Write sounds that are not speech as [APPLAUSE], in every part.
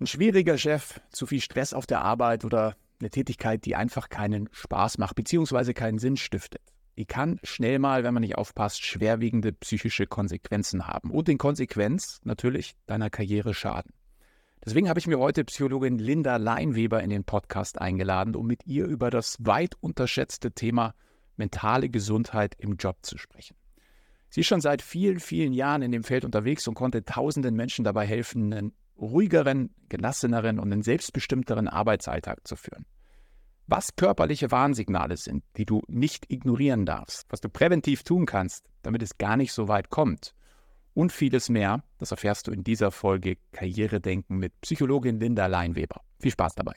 Ein schwieriger Chef, zu viel Stress auf der Arbeit oder eine Tätigkeit, die einfach keinen Spaß macht, beziehungsweise keinen Sinn stiftet. Die kann schnell mal, wenn man nicht aufpasst, schwerwiegende psychische Konsequenzen haben und in Konsequenz natürlich deiner Karriere schaden. Deswegen habe ich mir heute Psychologin Linda Leinweber in den Podcast eingeladen, um mit ihr über das weit unterschätzte Thema mentale Gesundheit im Job zu sprechen. Sie ist schon seit vielen, vielen Jahren in dem Feld unterwegs und konnte tausenden Menschen dabei helfen, einen ruhigeren, gelasseneren und einen selbstbestimmteren Arbeitsalltag zu führen. Was körperliche Warnsignale sind, die du nicht ignorieren darfst, was du präventiv tun kannst, damit es gar nicht so weit kommt und vieles mehr, das erfährst du in dieser Folge Karrieredenken mit Psychologin Linda Leinweber. Viel Spaß dabei.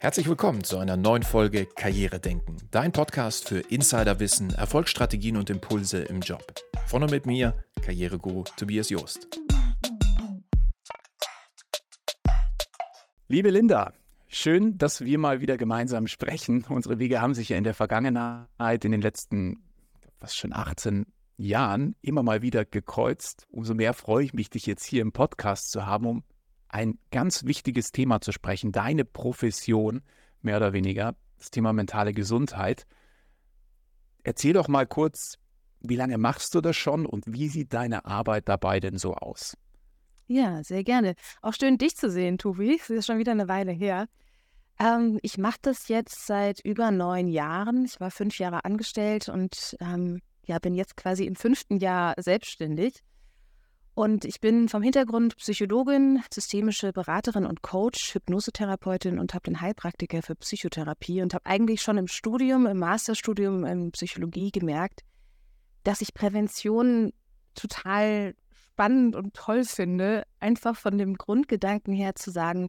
Herzlich willkommen zu einer neuen Folge Karrieredenken, dein Podcast für Insiderwissen, Erfolgsstrategien und Impulse im Job. Von und mit mir, Karriereguru Tobias Joost. Liebe Linda, schön, dass wir mal wieder gemeinsam sprechen. Unsere Wege haben sich ja in der Vergangenheit, in den letzten fast schon 18 Jahren, immer mal wieder gekreuzt. Umso mehr freue ich mich, dich jetzt hier im Podcast zu haben, um ein ganz wichtiges Thema zu sprechen, deine Profession, mehr oder weniger, das Thema mentale Gesundheit. Erzähl doch mal kurz, wie lange machst du das schon und wie sieht deine Arbeit dabei denn so aus? Ja, sehr gerne. Auch schön, dich zu sehen, Tobi. Das ist schon wieder eine Weile her. Ähm, ich mache das jetzt seit über neun Jahren. Ich war fünf Jahre angestellt und ähm, ja, bin jetzt quasi im fünften Jahr selbstständig. Und ich bin vom Hintergrund Psychologin, systemische Beraterin und Coach, Hypnosetherapeutin und habe den Heilpraktiker für Psychotherapie und habe eigentlich schon im Studium, im Masterstudium in Psychologie gemerkt, dass ich Prävention total spannend und toll finde, einfach von dem Grundgedanken her zu sagen,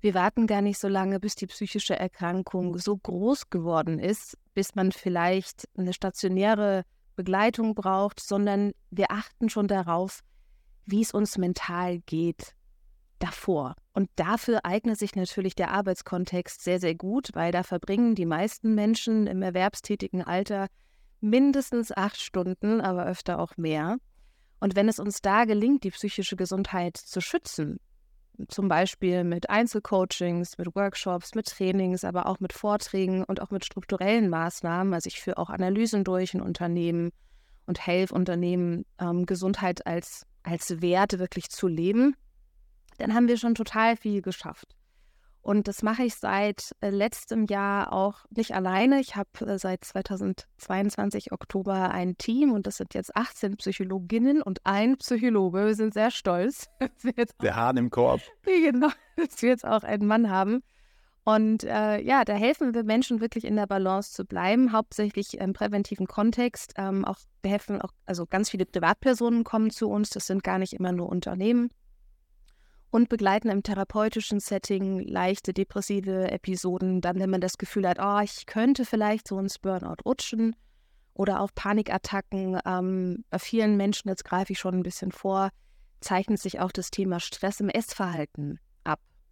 wir warten gar nicht so lange, bis die psychische Erkrankung so groß geworden ist, bis man vielleicht eine stationäre Begleitung braucht, sondern wir achten schon darauf, wie es uns mental geht davor. Und dafür eignet sich natürlich der Arbeitskontext sehr, sehr gut, weil da verbringen die meisten Menschen im erwerbstätigen Alter mindestens acht Stunden, aber öfter auch mehr. Und wenn es uns da gelingt, die psychische Gesundheit zu schützen, zum Beispiel mit Einzelcoachings, mit Workshops, mit Trainings, aber auch mit Vorträgen und auch mit strukturellen Maßnahmen, also ich führe auch Analysen durch in Unternehmen und helfe Unternehmen, ähm, Gesundheit als als Wert wirklich zu leben, dann haben wir schon total viel geschafft. Und das mache ich seit äh, letztem Jahr auch nicht alleine. Ich habe äh, seit 2022 Oktober ein Team und das sind jetzt 18 Psychologinnen und ein Psychologe. Wir sind sehr stolz. [LAUGHS] Der Hahn im Korb. [LAUGHS] Genau, dass wir jetzt auch einen Mann haben. Und äh, ja, da helfen wir Menschen wirklich in der Balance zu bleiben, hauptsächlich im präventiven Kontext. Ähm, auch helfen auch, also ganz viele Privatpersonen kommen zu uns, das sind gar nicht immer nur Unternehmen. Und begleiten im therapeutischen Setting leichte depressive Episoden, dann wenn man das Gefühl hat, oh, ich könnte vielleicht so ins Burnout rutschen oder auch Panikattacken. Ähm, bei vielen Menschen, jetzt greife ich schon ein bisschen vor, zeichnet sich auch das Thema Stress im Essverhalten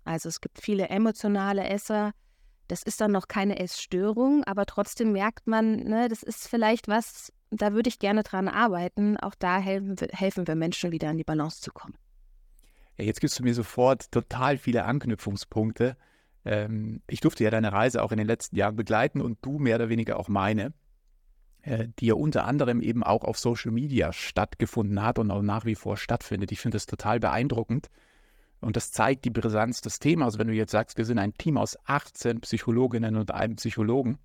also es gibt viele emotionale Esser. Das ist dann noch keine Essstörung, aber trotzdem merkt man, ne, das ist vielleicht was, da würde ich gerne dran arbeiten. Auch da helfen wir, helfen wir Menschen wieder in die Balance zu kommen. Ja, jetzt gibst du mir sofort total viele Anknüpfungspunkte. Ähm, ich durfte ja deine Reise auch in den letzten Jahren begleiten und du mehr oder weniger auch meine, äh, die ja unter anderem eben auch auf Social Media stattgefunden hat und auch nach wie vor stattfindet. Ich finde das total beeindruckend und das zeigt die Brisanz des Themas. Wenn du jetzt sagst, wir sind ein Team aus 18 Psychologinnen und einem Psychologen,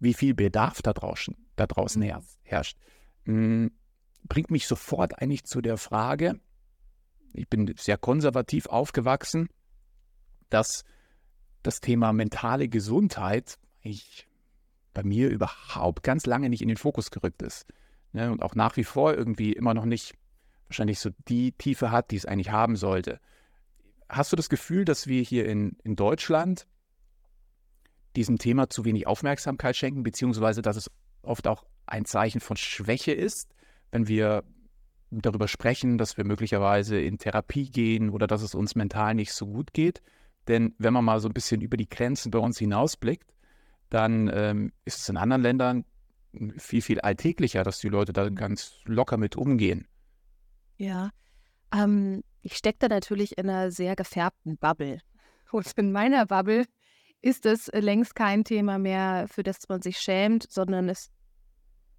wie viel Bedarf da draußen, da draußen mhm. herrscht, hm, bringt mich sofort eigentlich zu der Frage, ich bin sehr konservativ aufgewachsen, dass das Thema mentale Gesundheit ich, bei mir überhaupt ganz lange nicht in den Fokus gerückt ist. Ne, und auch nach wie vor irgendwie immer noch nicht wahrscheinlich so die Tiefe hat, die es eigentlich haben sollte. Hast du das Gefühl, dass wir hier in, in Deutschland diesem Thema zu wenig Aufmerksamkeit schenken, beziehungsweise dass es oft auch ein Zeichen von Schwäche ist, wenn wir darüber sprechen, dass wir möglicherweise in Therapie gehen oder dass es uns mental nicht so gut geht? Denn wenn man mal so ein bisschen über die Grenzen bei uns hinausblickt, dann ähm, ist es in anderen Ländern viel, viel alltäglicher, dass die Leute da ganz locker mit umgehen. Ja, ähm, ich stecke da natürlich in einer sehr gefärbten Bubble. [LAUGHS] Und in meiner Bubble ist es längst kein Thema mehr, für das man sich schämt, sondern es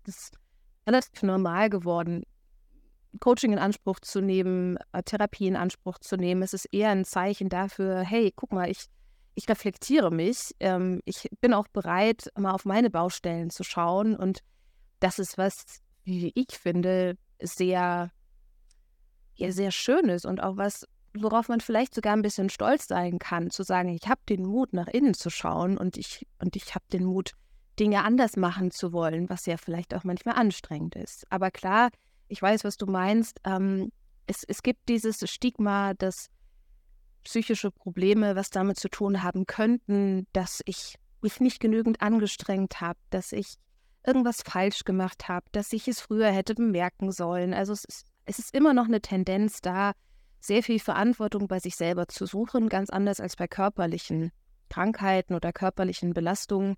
ist relativ normal geworden, Coaching in Anspruch zu nehmen, äh, Therapie in Anspruch zu nehmen. Es ist eher ein Zeichen dafür, hey, guck mal, ich, ich reflektiere mich. Ähm, ich bin auch bereit, mal auf meine Baustellen zu schauen. Und das ist was, wie ich finde, sehr, ja, sehr schönes und auch was, worauf man vielleicht sogar ein bisschen stolz sein kann, zu sagen, ich habe den Mut, nach innen zu schauen und ich, und ich habe den Mut, Dinge anders machen zu wollen, was ja vielleicht auch manchmal anstrengend ist. Aber klar, ich weiß, was du meinst. Ähm, es, es gibt dieses Stigma, dass psychische Probleme was damit zu tun haben könnten, dass ich mich nicht genügend angestrengt habe, dass ich irgendwas falsch gemacht habe, dass ich es früher hätte bemerken sollen. Also es ist, es ist immer noch eine Tendenz da, sehr viel Verantwortung bei sich selber zu suchen, ganz anders als bei körperlichen Krankheiten oder körperlichen Belastungen,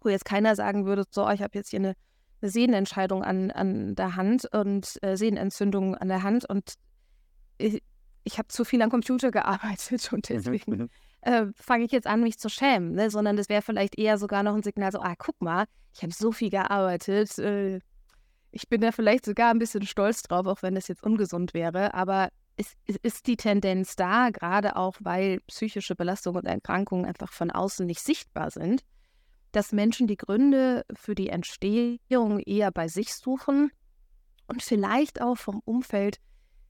wo jetzt keiner sagen würde, so, ich habe jetzt hier eine eine Sehnenentscheidung an, an der Hand und äh, Sehnenentzündung an der Hand und ich, ich habe zu viel am Computer gearbeitet und mhm, deswegen mhm. äh, fange ich jetzt an, mich zu schämen, ne? sondern das wäre vielleicht eher sogar noch ein Signal, so, ah, guck mal, ich habe so viel gearbeitet, äh, ich bin da vielleicht sogar ein bisschen stolz drauf, auch wenn das jetzt ungesund wäre, aber es, es ist die Tendenz da, gerade auch, weil psychische Belastungen und Erkrankungen einfach von außen nicht sichtbar sind dass Menschen die Gründe für die Entstehung eher bei sich suchen und vielleicht auch vom Umfeld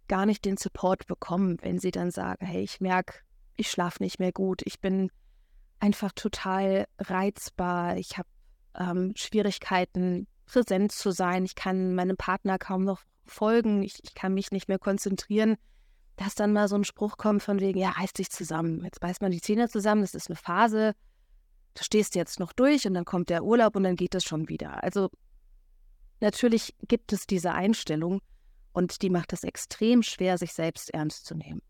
gar nicht den Support bekommen, wenn sie dann sagen, hey, ich merke, ich schlafe nicht mehr gut, ich bin einfach total reizbar, ich habe ähm, Schwierigkeiten, präsent zu sein, ich kann meinem Partner kaum noch folgen, ich, ich kann mich nicht mehr konzentrieren, dass dann mal so ein Spruch kommt von wegen, ja, reiß dich zusammen, jetzt beißt man die Zähne zusammen, das ist eine Phase, du stehst jetzt noch durch und dann kommt der Urlaub und dann geht es schon wieder. Also natürlich gibt es diese Einstellung und die macht es extrem schwer, sich selbst ernst zu nehmen.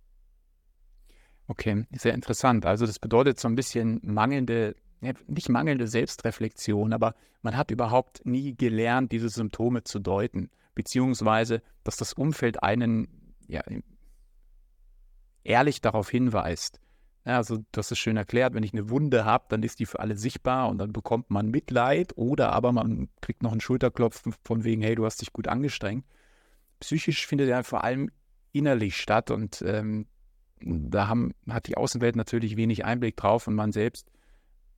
Okay, sehr interessant. Also das bedeutet so ein bisschen mangelnde, nicht mangelnde Selbstreflexion, aber man hat überhaupt nie gelernt, diese Symptome zu deuten, beziehungsweise dass das Umfeld einen ja, ehrlich darauf hinweist. Ja, also das ist schön erklärt, wenn ich eine Wunde habe, dann ist die für alle sichtbar und dann bekommt man Mitleid oder aber man kriegt noch einen Schulterklopfen von wegen, hey, du hast dich gut angestrengt. Psychisch findet er vor allem innerlich statt und ähm, da haben, hat die Außenwelt natürlich wenig Einblick drauf und man selbst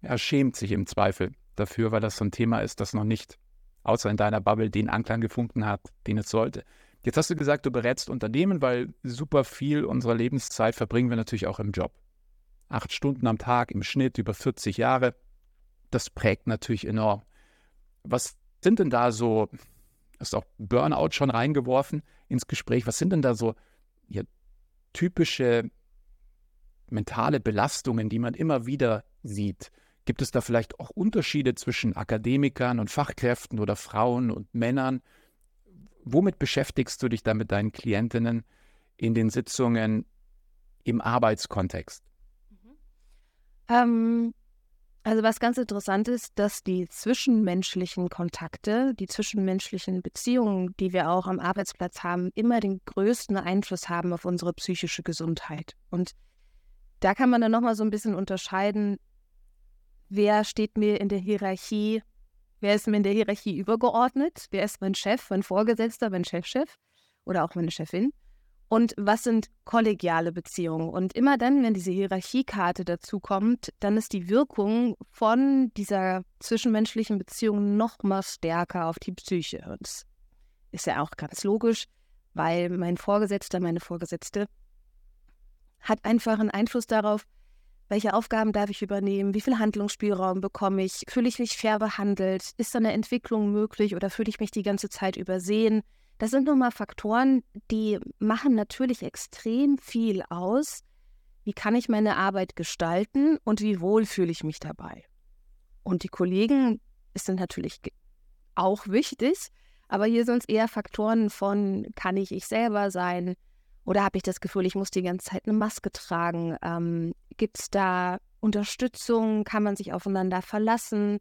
ja, schämt sich im Zweifel dafür, weil das so ein Thema ist, das noch nicht außer in deiner Bubble den Anklang gefunden hat, den es sollte. Jetzt hast du gesagt, du berätst Unternehmen, weil super viel unserer Lebenszeit verbringen wir natürlich auch im Job acht Stunden am Tag im Schnitt über 40 Jahre. Das prägt natürlich enorm. Was sind denn da so, hast auch Burnout schon reingeworfen ins Gespräch, was sind denn da so ja, typische mentale Belastungen, die man immer wieder sieht? Gibt es da vielleicht auch Unterschiede zwischen Akademikern und Fachkräften oder Frauen und Männern? Womit beschäftigst du dich da mit deinen Klientinnen in den Sitzungen im Arbeitskontext? Ähm, also was ganz interessant ist, dass die zwischenmenschlichen Kontakte, die zwischenmenschlichen Beziehungen, die wir auch am Arbeitsplatz haben, immer den größten Einfluss haben auf unsere psychische Gesundheit. Und da kann man dann nochmal so ein bisschen unterscheiden, wer steht mir in der Hierarchie, wer ist mir in der Hierarchie übergeordnet, wer ist mein Chef, mein Vorgesetzter, mein Chefchef oder auch meine Chefin und was sind kollegiale Beziehungen. Und immer dann, wenn diese Hierarchiekarte dazu kommt, dann ist die Wirkung von dieser zwischenmenschlichen Beziehung noch mal stärker auf die Psyche. Und das ist ja auch ganz logisch, weil mein Vorgesetzter, meine Vorgesetzte hat einfach einen Einfluss darauf, welche Aufgaben darf ich übernehmen, wie viel Handlungsspielraum bekomme ich, fühle ich mich fair behandelt, ist da eine Entwicklung möglich oder fühle ich mich die ganze Zeit übersehen, das sind nun mal Faktoren, die machen natürlich extrem viel aus. Wie kann ich meine Arbeit gestalten und wie wohl fühle ich mich dabei? Und die Kollegen sind natürlich auch wichtig, aber hier sind es eher Faktoren von, kann ich ich selber sein? Oder habe ich das Gefühl, ich muss die ganze Zeit eine Maske tragen? Ähm, Gibt es da Unterstützung? Kann man sich aufeinander verlassen?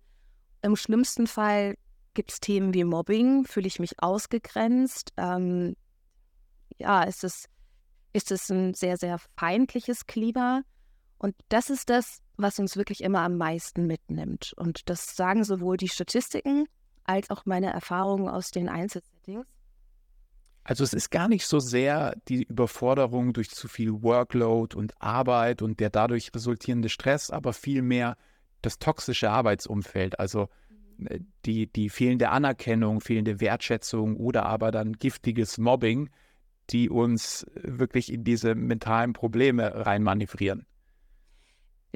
Im schlimmsten Fall Gibt es Themen wie Mobbing? Fühle ich mich ausgegrenzt? Ähm, ja, ist es, ist es ein sehr, sehr feindliches Klima? Und das ist das, was uns wirklich immer am meisten mitnimmt. Und das sagen sowohl die Statistiken als auch meine Erfahrungen aus den Einzelsettings. Also es ist gar nicht so sehr die Überforderung durch zu viel Workload und Arbeit und der dadurch resultierende Stress, aber vielmehr das toxische Arbeitsumfeld, also mhm. äh, die, die fehlende Anerkennung, fehlende Wertschätzung oder aber dann giftiges Mobbing, die uns wirklich in diese mentalen Probleme reinmanövrieren.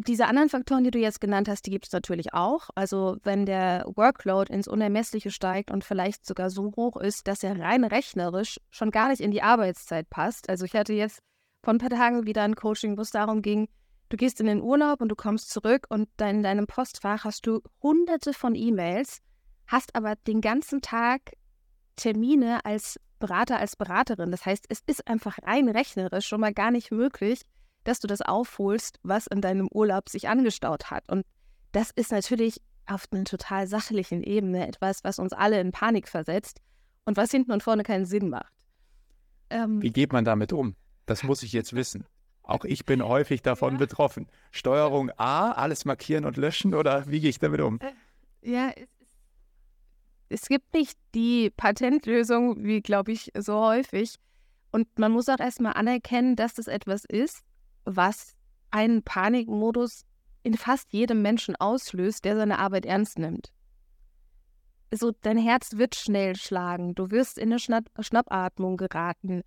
Diese anderen Faktoren, die du jetzt genannt hast, die gibt es natürlich auch. Also wenn der Workload ins Unermessliche steigt und vielleicht sogar so hoch ist, dass er rein rechnerisch schon gar nicht in die Arbeitszeit passt. Also ich hatte jetzt vor ein paar Tagen wieder ein Coaching, wo es darum ging, du gehst in den Urlaub und du kommst zurück und in deinem Postfach hast du hunderte von E-Mails, hast aber den ganzen Tag Termine als Berater, als Beraterin. Das heißt, es ist einfach rein rechnerisch schon mal gar nicht möglich, dass du das aufholst, was in deinem Urlaub sich angestaut hat. Und das ist natürlich auf einer total sachlichen Ebene etwas, was uns alle in Panik versetzt und was hinten und vorne keinen Sinn macht. Ähm, Wie geht man damit um? Das muss ich jetzt wissen. Auch ich bin häufig davon ja. betroffen. Steuerung A, alles markieren und löschen oder wie gehe ich damit um? Äh, ja, es, es gibt nicht die Patentlösung, wie glaube ich, so häufig. Und man muss auch erstmal anerkennen, dass das etwas ist, was einen Panikmodus in fast jedem Menschen auslöst, der seine Arbeit ernst nimmt. So, dein Herz wird schnell schlagen, du wirst in eine Schnapp Schnappatmung geraten.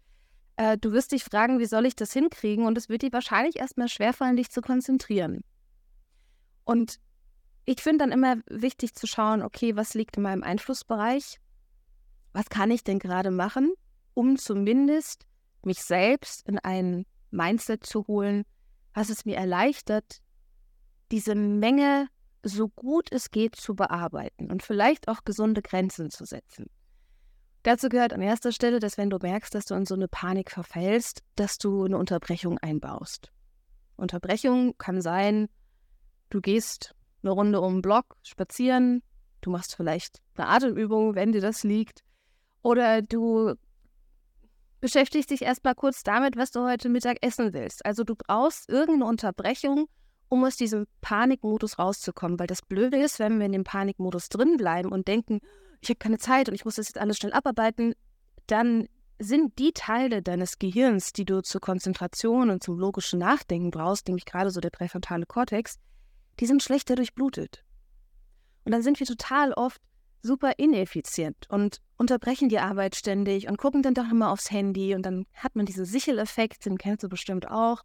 Äh, du wirst dich fragen, wie soll ich das hinkriegen? Und es wird dir wahrscheinlich erstmal schwerfallen, dich zu konzentrieren. Und ich finde dann immer wichtig zu schauen, okay, was liegt in meinem Einflussbereich? Was kann ich denn gerade machen, um zumindest mich selbst in einen Mindset zu holen, was es mir erleichtert, diese Menge so gut es geht zu bearbeiten und vielleicht auch gesunde Grenzen zu setzen. Dazu gehört an erster Stelle, dass wenn du merkst, dass du in so eine Panik verfällst, dass du eine Unterbrechung einbaust. Unterbrechung kann sein, du gehst eine Runde um den Block spazieren, du machst vielleicht eine Atemübung, wenn dir das liegt, oder du beschäftige dich erstmal kurz damit, was du heute Mittag essen willst. Also du brauchst irgendeine Unterbrechung, um aus diesem Panikmodus rauszukommen. Weil das Blöde ist, wenn wir in dem Panikmodus drin bleiben und denken, ich habe keine Zeit und ich muss das jetzt alles schnell abarbeiten, dann sind die Teile deines Gehirns, die du zur Konzentration und zum logischen Nachdenken brauchst, nämlich gerade so der präfrontale Kortex, die sind schlechter durchblutet. Und dann sind wir total oft super ineffizient und unterbrechen die Arbeit ständig und gucken dann doch immer aufs Handy und dann hat man diesen Sicheleffekt, den kennst du bestimmt auch,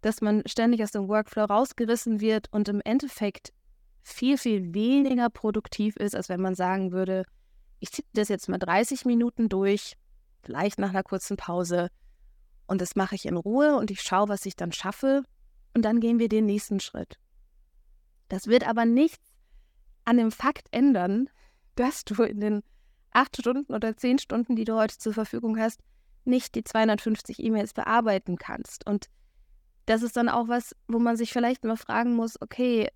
dass man ständig aus dem Workflow rausgerissen wird und im Endeffekt viel, viel weniger produktiv ist, als wenn man sagen würde, ich ziehe das jetzt mal 30 Minuten durch, vielleicht nach einer kurzen Pause und das mache ich in Ruhe und ich schaue, was ich dann schaffe und dann gehen wir den nächsten Schritt. Das wird aber nichts an dem Fakt ändern, dass du in den acht Stunden oder zehn Stunden, die du heute zur Verfügung hast, nicht die 250 E-Mails bearbeiten kannst. Und das ist dann auch was, wo man sich vielleicht mal fragen muss, okay,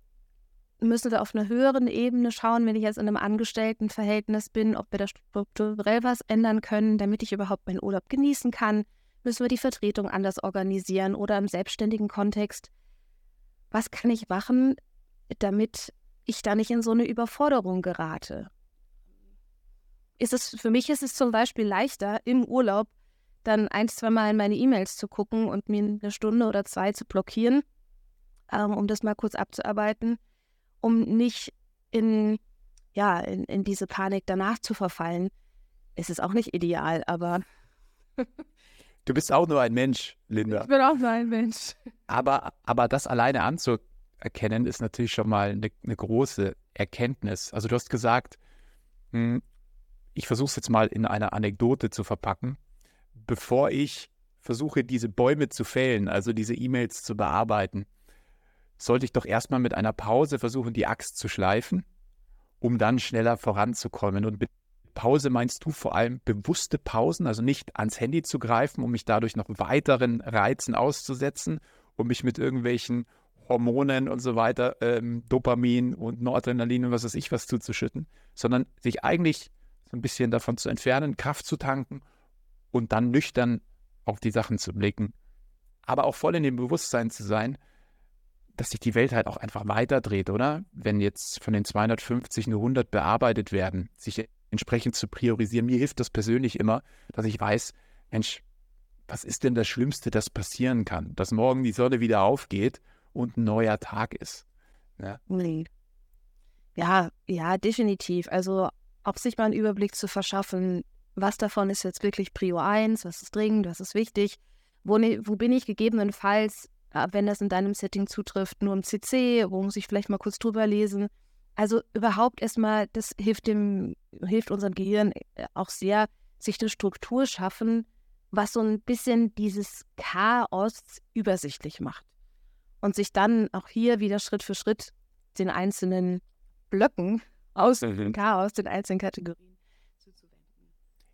müssen wir auf einer höheren Ebene schauen, wenn ich jetzt in einem Angestelltenverhältnis bin, ob wir da strukturell was ändern können, damit ich überhaupt meinen Urlaub genießen kann? Müssen wir die Vertretung anders organisieren oder im selbstständigen Kontext? Was kann ich machen, damit ich da nicht in so eine Überforderung gerate? Ist es, für mich ist es zum Beispiel leichter, im Urlaub dann ein, zwei Mal in meine E-Mails zu gucken und mir eine Stunde oder zwei zu blockieren, ähm, um das mal kurz abzuarbeiten, um nicht in, ja, in, in diese Panik danach zu verfallen. Es ist auch nicht ideal, aber. du bist auch nur ein Mensch, Linda. Ich bin auch nur ein Mensch. Aber, aber das alleine anzuerkennen, ist natürlich schon mal eine, eine große Erkenntnis. Also du hast gesagt, hm, ich versuche es jetzt mal in einer Anekdote zu verpacken. Bevor ich versuche, diese Bäume zu fällen, also diese E-Mails zu bearbeiten, sollte ich doch erstmal mit einer Pause versuchen, die Axt zu schleifen, um dann schneller voranzukommen. Und mit Pause meinst du vor allem bewusste Pausen, also nicht ans Handy zu greifen, um mich dadurch noch weiteren Reizen auszusetzen, um mich mit irgendwelchen Hormonen und so weiter, ähm, Dopamin und Noradrenalin und was weiß ich was zuzuschütten, sondern sich eigentlich so ein bisschen davon zu entfernen, Kraft zu tanken und dann nüchtern auf die Sachen zu blicken. Aber auch voll in dem Bewusstsein zu sein, dass sich die Welt halt auch einfach weiterdreht, oder? Wenn jetzt von den 250 nur 100 bearbeitet werden, sich entsprechend zu priorisieren. Mir hilft das persönlich immer, dass ich weiß, Mensch, was ist denn das Schlimmste, das passieren kann? Dass morgen die Sonne wieder aufgeht und ein neuer Tag ist. Ja, nee. ja, ja, definitiv. Also auch sich mal einen Überblick zu verschaffen, was davon ist jetzt wirklich Prio 1, was ist dringend, was ist wichtig, wo, ne, wo bin ich gegebenenfalls, äh, wenn das in deinem Setting zutrifft, nur im CC, wo muss ich vielleicht mal kurz drüber lesen. Also überhaupt erstmal, das hilft dem, hilft unserem Gehirn äh, auch sehr, sich eine Struktur schaffen, was so ein bisschen dieses Chaos übersichtlich macht. Und sich dann auch hier wieder Schritt für Schritt den einzelnen Blöcken aus dem mhm. Chaos, den einzelnen Kategorien zuzuwenden.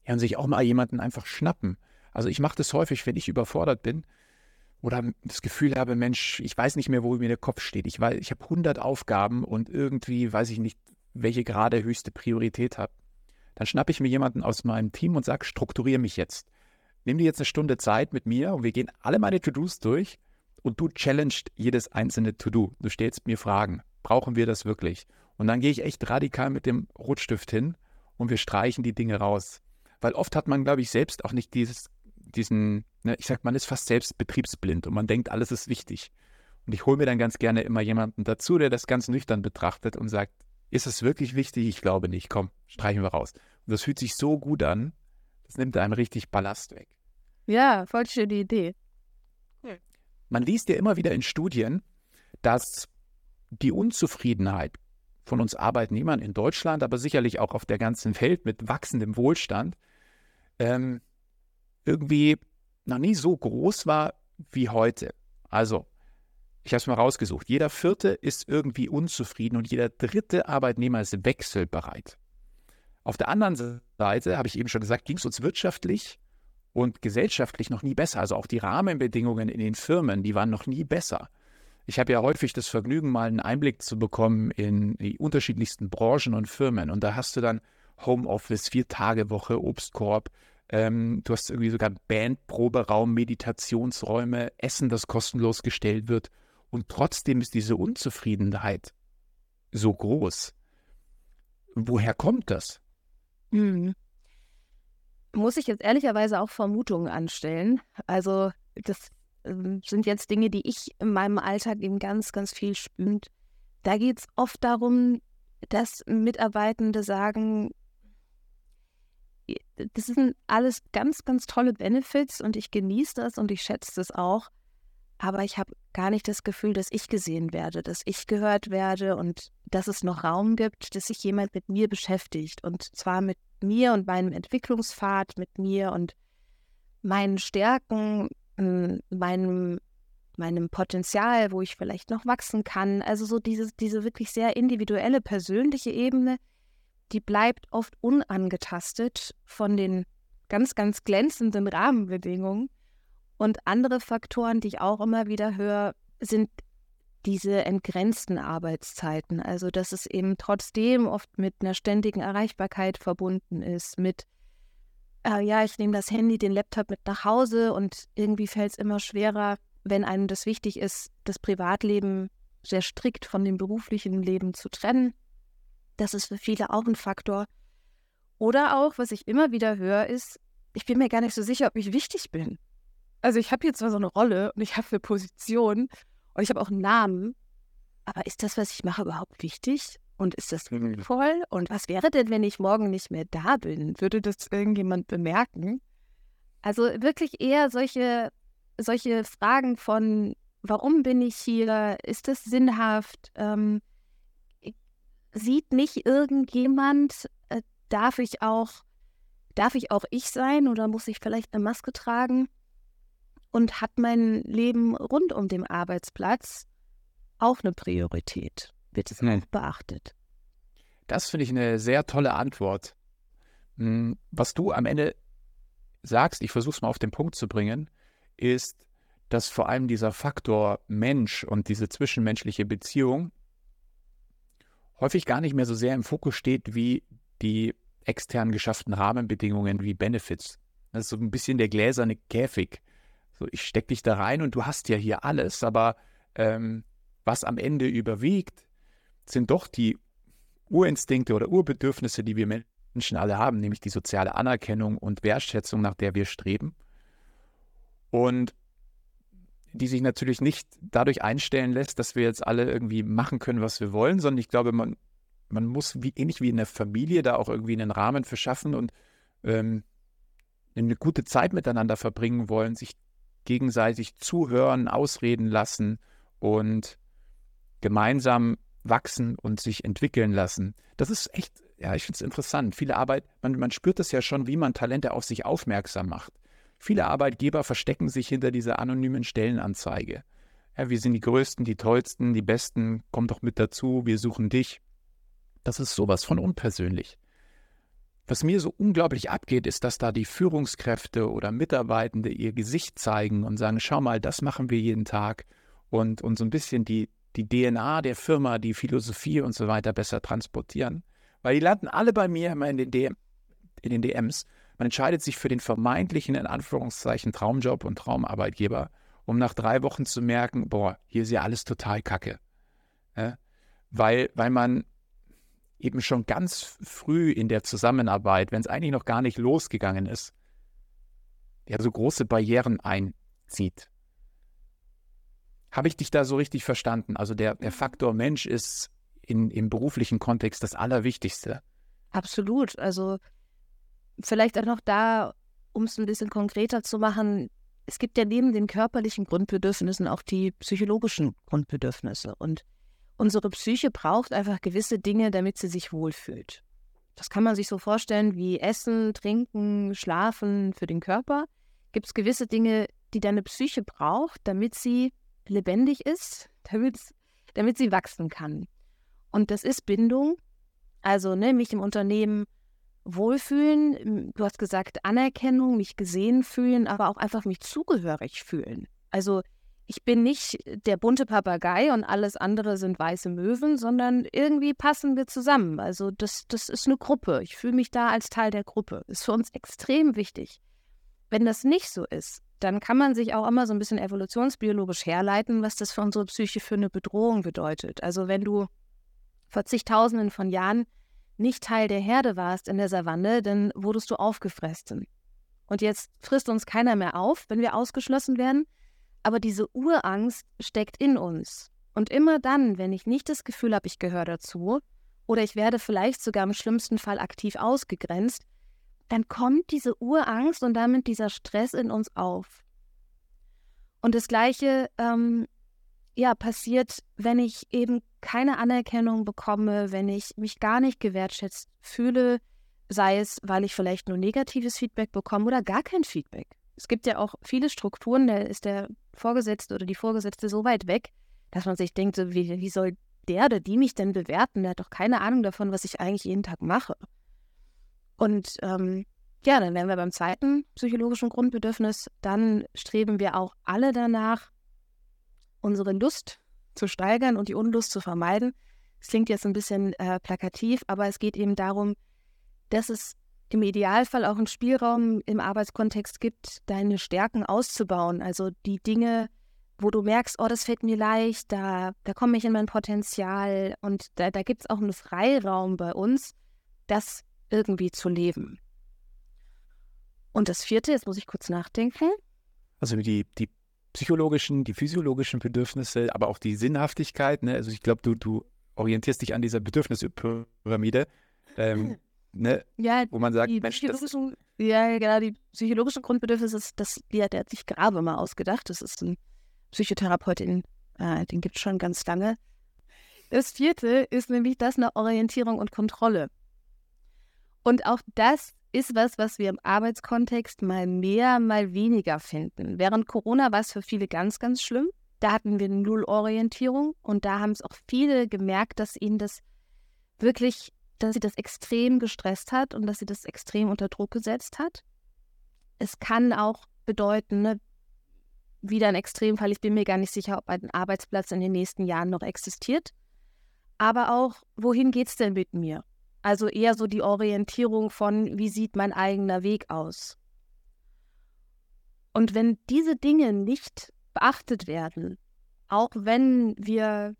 Ja, und sich auch mal jemanden einfach schnappen. Also ich mache das häufig, wenn ich überfordert bin oder das Gefühl habe, Mensch, ich weiß nicht mehr, wo mir der Kopf steht. Ich, ich habe 100 Aufgaben und irgendwie weiß ich nicht, welche gerade höchste Priorität habe. Dann schnappe ich mir jemanden aus meinem Team und sage, strukturiere mich jetzt nimm dir jetzt eine Stunde Zeit mit mir und wir gehen alle meine To-Dos durch und du challenged jedes einzelne To-Do. Du stellst mir Fragen. Brauchen wir das wirklich? Und dann gehe ich echt radikal mit dem Rotstift hin und wir streichen die Dinge raus. Weil oft hat man, glaube ich, selbst auch nicht dieses, diesen, ne, ich sag, man ist fast selbst betriebsblind und man denkt, alles ist wichtig. Und ich hole mir dann ganz gerne immer jemanden dazu, der das ganz nüchtern betrachtet und sagt, ist es wirklich wichtig? Ich glaube nicht. Komm, streichen wir raus. Und das fühlt sich so gut an, das nimmt einem richtig Ballast weg. Ja, voll schöne Idee. Man liest ja immer wieder in Studien, dass die Unzufriedenheit von uns Arbeitnehmern in Deutschland, aber sicherlich auch auf der ganzen Welt mit wachsendem Wohlstand, ähm, irgendwie noch nie so groß war wie heute. Also, ich habe es mal rausgesucht. Jeder vierte ist irgendwie unzufrieden und jeder dritte Arbeitnehmer ist wechselbereit. Auf der anderen Seite, habe ich eben schon gesagt, ging es uns wirtschaftlich und gesellschaftlich noch nie besser. Also auch die Rahmenbedingungen in den Firmen, die waren noch nie besser. Ich habe ja häufig das Vergnügen, mal einen Einblick zu bekommen in die unterschiedlichsten Branchen und Firmen. Und da hast du dann Homeoffice, Vier-Tage-Woche, Obstkorb. Ähm, du hast irgendwie sogar Bandproberaum, Meditationsräume, Essen, das kostenlos gestellt wird. Und trotzdem ist diese Unzufriedenheit so groß. Woher kommt das? Mhm muss ich jetzt ehrlicherweise auch Vermutungen anstellen. Also das sind jetzt Dinge, die ich in meinem Alltag eben ganz, ganz viel spürt. Da geht es oft darum, dass Mitarbeitende sagen, das sind alles ganz, ganz tolle Benefits und ich genieße das und ich schätze das auch. Aber ich habe gar nicht das Gefühl, dass ich gesehen werde, dass ich gehört werde und dass es noch Raum gibt, dass sich jemand mit mir beschäftigt. Und zwar mit mir und meinem Entwicklungspfad, mit mir und meinen Stärken, hm, meinem, meinem Potenzial, wo ich vielleicht noch wachsen kann. Also so diese, diese wirklich sehr individuelle, persönliche Ebene, die bleibt oft unangetastet von den ganz, ganz glänzenden Rahmenbedingungen. Und andere Faktoren, die ich auch immer wieder höre, sind diese entgrenzten Arbeitszeiten. Also, dass es eben trotzdem oft mit einer ständigen Erreichbarkeit verbunden ist, mit, äh, ja, ich nehme das Handy, den Laptop mit nach Hause und irgendwie fällt es immer schwerer, wenn einem das wichtig ist, das Privatleben sehr strikt von dem beruflichen Leben zu trennen. Das ist für viele auch ein Faktor. Oder auch, was ich immer wieder höre, ist, ich bin mir gar nicht so sicher, ob ich wichtig bin. Also ich habe hier zwar so eine Rolle und ich habe eine Position und ich habe auch einen Namen. Aber ist das, was ich mache, überhaupt wichtig? Und ist das sinnvoll? Und was wäre denn, wenn ich morgen nicht mehr da bin? Würde das irgendjemand bemerken? Also wirklich eher solche, solche Fragen von, warum bin ich hier? Ist das sinnhaft? Ähm, sieht mich irgendjemand? Äh, darf ich auch, darf ich auch ich sein oder muss ich vielleicht eine Maske tragen? und hat mein Leben rund um den Arbeitsplatz auch eine Priorität? Wird es auch beachtet? Das finde ich eine sehr tolle Antwort. Hm, was du am Ende sagst, ich versuche es mal auf den Punkt zu bringen, ist, dass vor allem dieser Faktor Mensch und diese zwischenmenschliche Beziehung häufig gar nicht mehr so sehr im Fokus steht wie die extern geschafften Rahmenbedingungen wie Benefits. Das ist so ein bisschen der gläserne Käfig. So, ich stecke dich da rein und du hast ja hier alles, aber ähm, was am Ende überwiegt, sind doch die Urinstinkte oder Urbedürfnisse, die wir Menschen alle haben, nämlich die soziale Anerkennung und Wertschätzung, nach der wir streben. Und die sich natürlich nicht dadurch einstellen lässt, dass wir jetzt alle irgendwie machen können, was wir wollen, sondern ich glaube, man, man muss wie, ähnlich wie in der Familie da auch irgendwie einen Rahmen für schaffen und ähm, eine gute Zeit miteinander verbringen wollen, sich gegenseitig zuhören, ausreden lassen und gemeinsam wachsen und sich entwickeln lassen. Das ist echt, ja, ich finde es interessant. Viele Arbeit, man, man spürt das ja schon, wie man Talente auf sich aufmerksam macht. Viele Arbeitgeber verstecken sich hinter dieser anonymen Stellenanzeige. Ja, wir sind die Größten, die Tollsten, die Besten, komm doch mit dazu, wir suchen dich. Das ist sowas von unpersönlich. Was mir so unglaublich abgeht, ist, dass da die Führungskräfte oder Mitarbeitende ihr Gesicht zeigen und sagen, schau mal, das machen wir jeden Tag und, und so ein bisschen die, die DNA der Firma, die Philosophie und so weiter besser transportieren. Weil die landen alle bei mir immer in den, DM, in den DMs man entscheidet sich für den vermeintlichen, in Anführungszeichen, Traumjob und Traumarbeitgeber, um nach drei Wochen zu merken, boah, hier ist ja alles total kacke. Ja? Weil, weil man eben schon ganz früh in der Zusammenarbeit, wenn es eigentlich noch gar nicht losgegangen ist, ja so große Barrieren einzieht. Habe ich dich da so richtig verstanden? Also der, der Faktor Mensch ist in, im beruflichen Kontext das Allerwichtigste. Absolut. Also vielleicht auch noch da, um es ein bisschen konkreter zu machen, es gibt ja neben den körperlichen Grundbedürfnissen auch die psychologischen Grundbedürfnisse. Und unsere Psyche braucht einfach gewisse Dinge, damit sie sich wohlfühlt. Das kann man sich so vorstellen wie Essen, Trinken, Schlafen für den Körper. Gibt es gewisse Dinge, die deine Psyche braucht, damit sie lebendig ist, [LAUGHS] damit, sie wachsen kann. Und das ist Bindung. Also ne, mich im Unternehmen Wohlfühlen, du hast gesagt Anerkennung, mich gesehen fühlen, aber auch einfach mich zugehörig fühlen. Also ich bin nicht der bunte Papagei und alles andere sind weiße Möwen, sondern irgendwie passen wir zusammen. Also das, das ist eine Gruppe. Ich fühle mich da als Teil der Gruppe. Ist für uns extrem wichtig. Wenn das nicht so ist, dann kann man sich auch immer so ein bisschen evolutionsbiologisch herleiten, was das für unsere Psyche für eine Bedrohung bedeutet. Also wenn du vor zigtausenden von Jahren nicht Teil der Herde warst in der Savanne, dann wurdest du aufgefressen. Und jetzt frisst uns keiner mehr auf, wenn wir ausgeschlossen werden, aber diese Urangst steckt in uns. Und immer dann, wenn ich nicht das Gefühl habe, ich gehöre dazu, oder ich werde vielleicht sogar im schlimmsten Fall aktiv ausgegrenzt, dann kommt diese Urangst und damit dieser Stress in uns auf. Und das Gleiche ähm, ja, passiert, wenn ich eben keine Anerkennung bekomme, wenn ich mich gar nicht gewertschätzt fühle, sei es, weil ich vielleicht nur negatives Feedback bekomme oder gar kein Feedback. Es gibt ja auch viele Strukturen, da ist der Vorgesetzte oder die Vorgesetzte so weit weg, dass man sich denkt, so, wie, wie soll der oder die mich denn bewerten? Der hat doch keine Ahnung davon, was ich eigentlich jeden Tag mache. Und ähm, ja, dann wären wir beim zweiten psychologischen Grundbedürfnis. Dann streben wir auch alle danach, unsere Lust zu steigern und die Unlust zu vermeiden. Es klingt jetzt ein bisschen äh, plakativ, aber es geht eben darum, dass es im Idealfall auch einen Spielraum im Arbeitskontext gibt, deine Stärken auszubauen. Also die Dinge, wo du merkst, oh, das fällt mir leicht, da, da komme ich in mein Potenzial und da, da gibt es auch einen Freiraum bei uns, das irgendwie zu leben. Und das vierte, jetzt muss ich kurz nachdenken. Also die, die psychologischen, die physiologischen Bedürfnisse, aber auch die Sinnhaftigkeit. Ne? Also ich glaube, du, du orientierst dich an dieser Bedürfnispyramide, ähm, [LAUGHS] ne? ja, wo man sagt, die Mensch, das ja, genau, die psychologischen Grundbedürfnisse, das, das, die, der hat sich Grabe mal ausgedacht. Das ist ein Psychotherapeut, den, äh, den gibt es schon ganz lange. Das vierte ist nämlich das eine Orientierung und Kontrolle. Und auch das ist was, was wir im Arbeitskontext mal mehr, mal weniger finden. Während Corona war es für viele ganz, ganz schlimm. Da hatten wir null Orientierung und da haben es auch viele gemerkt, dass ihnen das wirklich, dass sie das extrem gestresst hat und dass sie das extrem unter Druck gesetzt hat. Es kann auch bedeuten, ne, wieder ein Extremfall. Ich bin mir gar nicht sicher, ob ein Arbeitsplatz in den nächsten Jahren noch existiert. Aber auch, wohin geht es denn mit mir? Also eher so die Orientierung von, wie sieht mein eigener Weg aus? Und wenn diese Dinge nicht beachtet werden, auch wenn wir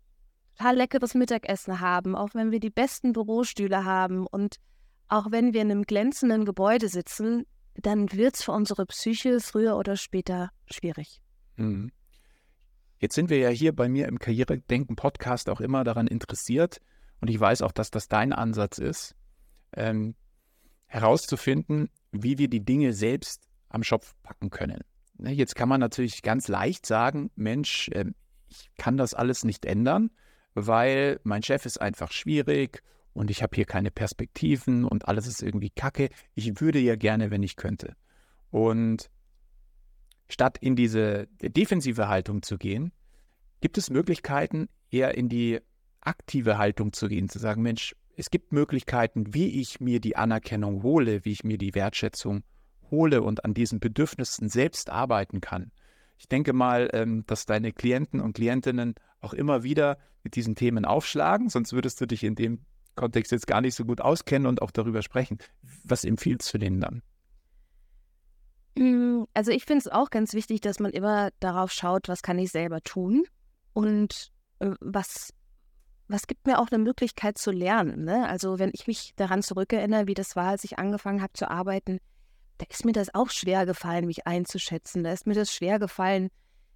total leckeres Mittagessen haben, auch wenn wir die besten Bürostühle haben und auch wenn wir in einem glänzenden Gebäude sitzen, dann wird es für unsere Psyche früher oder später schwierig. Mhm. Jetzt sind wir ja hier bei mir im Karrieredenken-Podcast auch immer daran interessiert, und ich weiß auch, dass das dein Ansatz ist, ähm, herauszufinden, wie wir die Dinge selbst am Schopf packen können. Ne, jetzt kann man natürlich ganz leicht sagen, Mensch, äh, ich kann das alles nicht ändern, weil mein Chef ist einfach schwierig und ich habe hier keine Perspektiven und alles ist irgendwie kacke. Ich würde ja gerne, wenn ich könnte. Und statt in diese defensive Haltung zu gehen, gibt es Möglichkeiten, eher in die aktive Haltung zu gehen, zu sagen, Mensch, es gibt Möglichkeiten, wie ich mir die Anerkennung hole, wie ich mir die Wertschätzung hole und an diesen Bedürfnissen selbst arbeiten kann. Ich denke mal, ähm, dass deine Klienten und Klientinnen auch immer wieder mit diesen Themen aufschlagen, sonst würdest du dich in dem Kontext jetzt gar nicht so gut auskennen und auch darüber sprechen. Was empfiehlst du denen dann? Hm, also ich finde es auch ganz wichtig, dass man immer darauf schaut, was kann ich selber tun und äh, was, was gibt mir auch eine Möglichkeit zu lernen. Ne? Also wenn ich mich daran zurückerinnere, wie das war, als ich angefangen habe zu arbeiten, da ist mir das auch schwer gefallen, mich einzuschätzen. Da ist mir das schwer gefallen,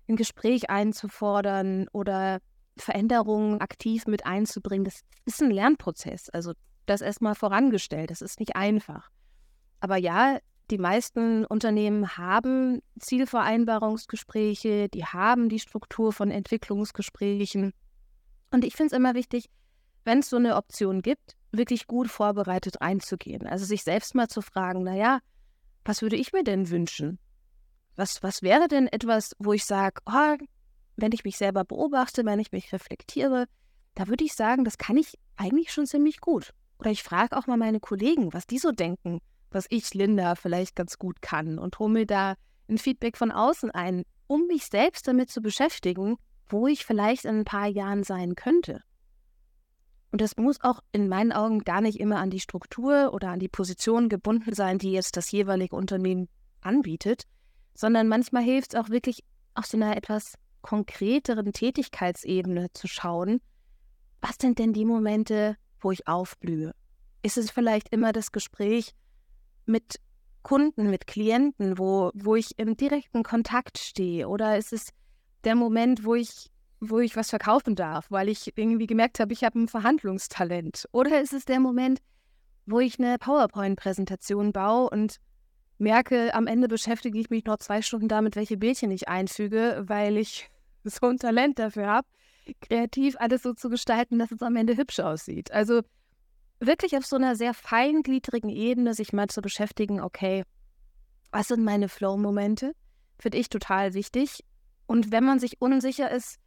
ein Gespräch einzufordern oder Veränderungen aktiv mit einzubringen. Das ist ein Lernprozess. Also das erstmal vorangestellt. Das ist nicht einfach. Aber ja, die meisten Unternehmen haben Zielvereinbarungsgespräche, die haben die Struktur von Entwicklungsgesprächen. Und ich finde es immer wichtig, wenn es so eine Option gibt, wirklich gut vorbereitet reinzugehen. Also sich selbst mal zu fragen, naja, was würde ich mir denn wünschen? Was, was wäre denn etwas, wo ich sage, oh, wenn ich mich selber beobachte, wenn ich mich reflektiere, da würde ich sagen, das kann ich eigentlich schon ziemlich gut. Oder ich frage auch mal meine Kollegen, was die so denken, was ich, Linda, vielleicht ganz gut kann und hole mir da ein Feedback von außen ein, um mich selbst damit zu beschäftigen, wo ich vielleicht in ein paar Jahren sein könnte. Und das muss auch in meinen Augen gar nicht immer an die Struktur oder an die Position gebunden sein, die jetzt das jeweilige Unternehmen anbietet, sondern manchmal hilft es auch wirklich aus einer etwas konkreteren Tätigkeitsebene zu schauen, was sind denn die Momente, wo ich aufblühe? Ist es vielleicht immer das Gespräch mit Kunden, mit Klienten, wo, wo ich im direkten Kontakt stehe? Oder ist es der Moment, wo ich, wo ich was verkaufen darf, weil ich irgendwie gemerkt habe, ich habe ein Verhandlungstalent? Oder ist es der Moment, wo ich eine PowerPoint-Präsentation baue und merke, am Ende beschäftige ich mich noch zwei Stunden damit, welche Bildchen ich einfüge, weil ich [LAUGHS] so ein Talent dafür habe, kreativ alles so zu gestalten, dass es am Ende hübsch aussieht. Also wirklich auf so einer sehr feingliedrigen Ebene sich mal zu beschäftigen, okay, was sind meine Flow-Momente? Finde ich total wichtig. Und wenn man sich unsicher ist,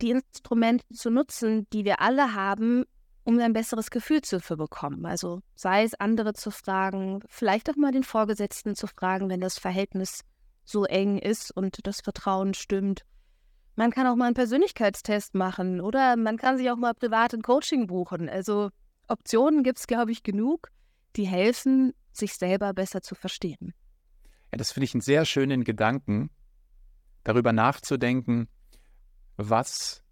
die Instrumente zu nutzen, die wir alle haben, um ein besseres Gefühl zu bekommen. Also sei es andere zu fragen, vielleicht auch mal den Vorgesetzten zu fragen, wenn das Verhältnis so eng ist und das Vertrauen stimmt. Man kann auch mal einen Persönlichkeitstest machen oder man kann sich auch mal privat ein Coaching buchen. Also Optionen gibt es, glaube ich, genug, die helfen, sich selber besser zu verstehen. Ja, das finde ich einen sehr schönen Gedanken, darüber nachzudenken, was,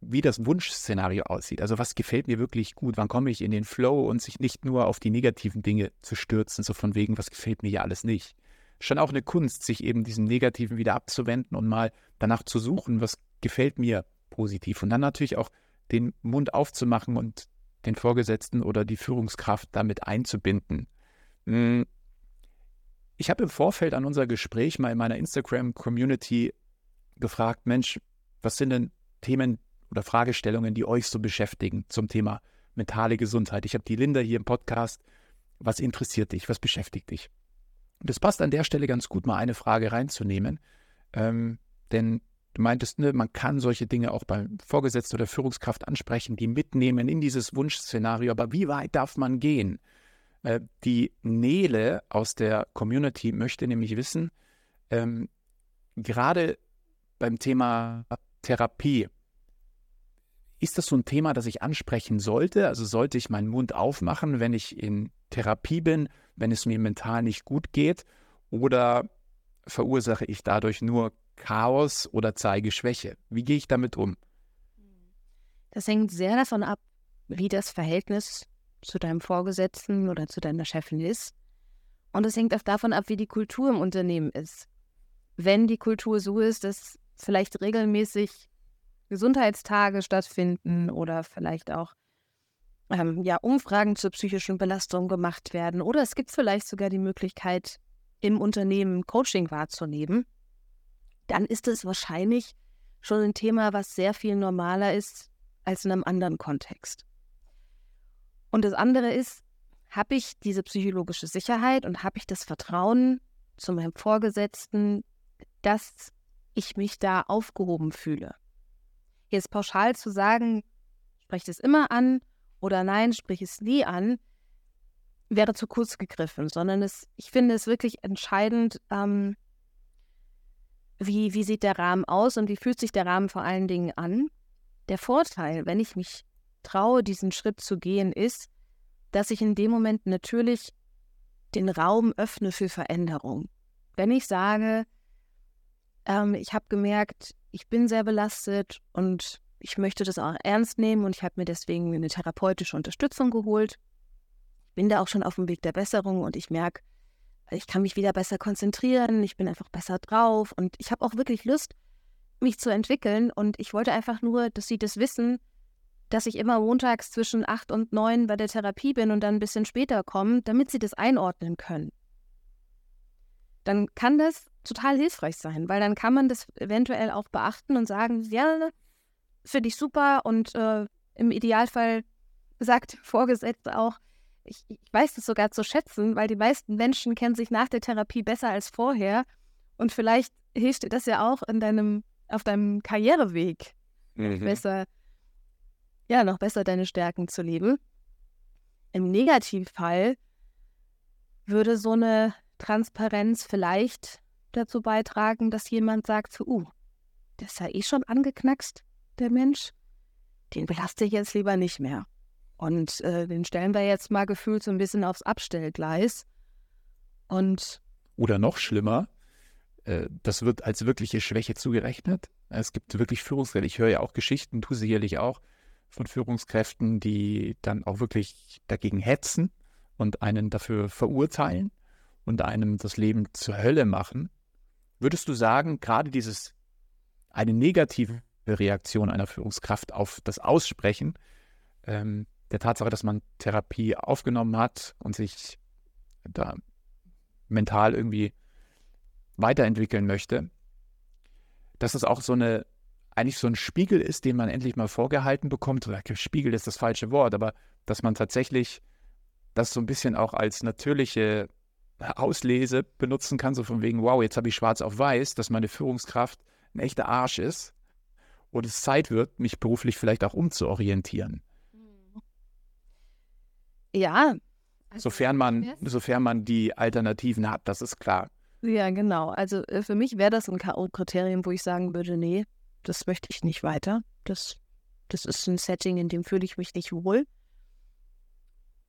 wie das Wunschszenario aussieht. Also was gefällt mir wirklich gut, wann komme ich in den Flow und sich nicht nur auf die negativen Dinge zu stürzen, so von wegen, was gefällt mir ja alles nicht schon auch eine Kunst, sich eben diesem Negativen wieder abzuwenden und mal danach zu suchen, was gefällt mir positiv. Und dann natürlich auch den Mund aufzumachen und den Vorgesetzten oder die Führungskraft damit einzubinden. Hm. Ich habe im Vorfeld an unser Gespräch mal in meiner Instagram-Community gefragt, Mensch, was sind denn Themen oder Fragestellungen, die euch so beschäftigen zum Thema mentale Gesundheit? Ich habe die Linda hier im Podcast. Was interessiert dich? Was beschäftigt dich? Und es passt an der Stelle ganz gut, mal eine Frage reinzunehmen. Ähm, denn du meintest, ne, man kann solche Dinge auch beim Vorgesetzten oder Führungskraft ansprechen, die mitnehmen in dieses Wunschszenario. Aber wie weit darf man gehen? Äh, die Nele aus der Community möchte nämlich wissen, ähm, gerade beim Thema Therapie. Ist das so ein Thema, das ich ansprechen sollte? Also sollte ich meinen Mund aufmachen, wenn ich in Therapie bin, wenn es mir mental nicht gut geht? Oder verursache ich dadurch nur Chaos oder zeige Schwäche? Wie gehe ich damit um? Das hängt sehr davon ab, wie das Verhältnis zu deinem Vorgesetzten oder zu deiner Chefin ist. Und es hängt auch davon ab, wie die Kultur im Unternehmen ist. Wenn die Kultur so ist, dass vielleicht regelmäßig Gesundheitstage stattfinden oder vielleicht auch ähm, ja, Umfragen zur psychischen Belastung gemacht werden oder es gibt vielleicht sogar die Möglichkeit, im Unternehmen Coaching wahrzunehmen, dann ist es wahrscheinlich schon ein Thema, was sehr viel normaler ist als in einem anderen Kontext. Und das andere ist, habe ich diese psychologische Sicherheit und habe ich das Vertrauen zu meinem Vorgesetzten, dass ich mich da aufgehoben fühle. Jetzt pauschal zu sagen, spreche es immer an oder nein, sprich es nie an, wäre zu kurz gegriffen, sondern es, ich finde es wirklich entscheidend, ähm, wie, wie sieht der Rahmen aus und wie fühlt sich der Rahmen vor allen Dingen an. Der Vorteil, wenn ich mich traue, diesen Schritt zu gehen, ist, dass ich in dem Moment natürlich den Raum öffne für Veränderung. Wenn ich sage, ähm, ich habe gemerkt, ich bin sehr belastet und ich möchte das auch ernst nehmen und ich habe mir deswegen eine therapeutische Unterstützung geholt. Ich bin da auch schon auf dem Weg der Besserung und ich merke, ich kann mich wieder besser konzentrieren, ich bin einfach besser drauf und ich habe auch wirklich Lust, mich zu entwickeln und ich wollte einfach nur, dass sie das wissen, dass ich immer montags zwischen acht und neun bei der Therapie bin und dann ein bisschen später komme, damit sie das einordnen können. Dann kann das total hilfreich sein, weil dann kann man das eventuell auch beachten und sagen, ja, finde ich super und äh, im Idealfall sagt Vorgesetzte auch, ich, ich weiß das sogar zu schätzen, weil die meisten Menschen kennen sich nach der Therapie besser als vorher und vielleicht hilft dir das ja auch in deinem, auf deinem Karriereweg mhm. besser, ja, noch besser deine Stärken zu leben. Im Negativfall würde so eine Transparenz vielleicht dazu beitragen, dass jemand sagt, so, uh, das ist ja eh schon angeknackst, der Mensch. Den belaste ich jetzt lieber nicht mehr. Und äh, den stellen wir jetzt mal gefühlt so ein bisschen aufs Abstellgleis. Und Oder noch schlimmer, äh, das wird als wirkliche Schwäche zugerechnet. Es gibt wirklich Führungskräfte, ich höre ja auch Geschichten, du sicherlich auch, von Führungskräften, die dann auch wirklich dagegen hetzen und einen dafür verurteilen und einem das Leben zur Hölle machen. Würdest du sagen, gerade dieses, eine negative Reaktion einer Führungskraft auf das Aussprechen, ähm, der Tatsache, dass man Therapie aufgenommen hat und sich da mental irgendwie weiterentwickeln möchte, dass es auch so eine, eigentlich so ein Spiegel ist, den man endlich mal vorgehalten bekommt. Spiegel ist das falsche Wort, aber dass man tatsächlich das so ein bisschen auch als natürliche Auslese benutzen kann, so von wegen, wow, jetzt habe ich schwarz auf weiß, dass meine Führungskraft ein echter Arsch ist und es Zeit wird, mich beruflich vielleicht auch umzuorientieren. Ja. Also sofern man, sofern man die Alternativen hat, das ist klar. Ja, genau. Also äh, für mich wäre das ein K.O.-Kriterium, wo ich sagen würde, nee, das möchte ich nicht weiter. Das, das ist ein Setting, in dem fühle ich mich nicht wohl.